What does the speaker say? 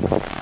you.